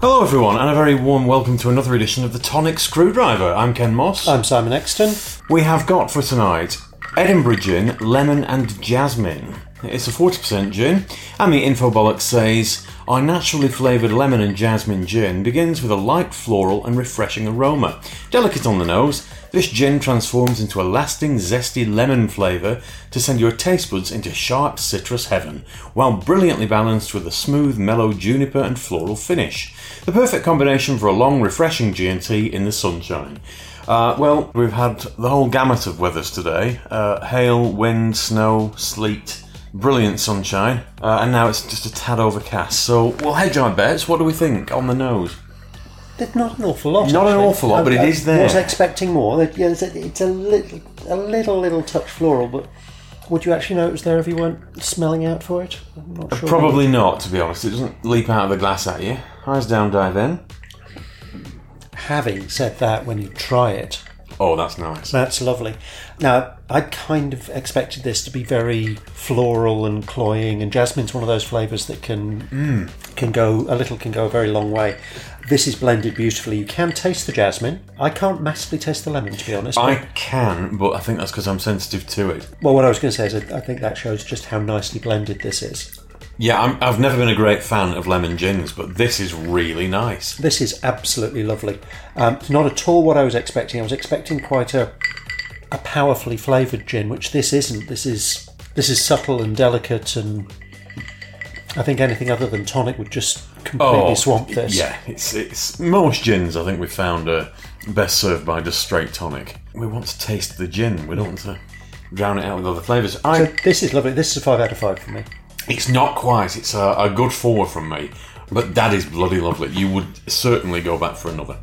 Hello, everyone, and a very warm welcome to another edition of the Tonic Screwdriver. I'm Ken Moss. I'm Simon Exton. we have got for tonight Edinburgh Gin, Lemon and Jasmine. It's a 40% gin, and the infobolic says our naturally flavoured lemon and jasmine gin begins with a light floral and refreshing aroma. Delicate on the nose, this gin transforms into a lasting, zesty lemon flavour to send your taste buds into sharp citrus heaven, while brilliantly balanced with a smooth, mellow juniper and floral finish. The perfect combination for a long, refreshing G&T in the sunshine. Uh, well, we've had the whole gamut of weathers today uh, hail, wind, snow, sleet, brilliant sunshine, uh, and now it's just a tad overcast. So we'll hedge our bets. What do we think on the nose? There's not an awful lot. Not an awful lot, but it is I was expecting more. There- Yeah, it's a, it's a little, a little, little touch floral, but would you actually know it was there if you weren't smelling out for it? I'm not sure. Probably not, to be honest. It doesn't leap out of the glass at you. Eyes down, dive in. Having said that, when you try it, Oh, that's nice. that's lovely. Now, I kind of expected this to be very floral and cloying, and jasmine's one of those flavours that can Mm. Can go a little, can go a very long way. This is blended beautifully. You can taste the jasmine. I can't massively taste the lemon, to be honest. I can, but I think that's because I'm sensitive to it. Well, what I was going to say is I I think that shows just how nicely blended this is. Yeah, I'm, I've never been a great fan of lemon gins, but this is really nice. This is absolutely lovely. Um, it's not at all what I was expecting. I was expecting quite a a powerfully flavoured gin, which this isn't. This is this is subtle and delicate, and I think anything other than tonic would just completely oh, swamp this. Oh, Yeah, it's it's most gins. I think we found are best served by just straight tonic. We want to taste the gin. We don't want to drown it out with other flavours. I, So this is lovely. This is a five out of five for me. it's not quite. It's a, a good four from me, but that is bloody lovely. You would certainly go back for another.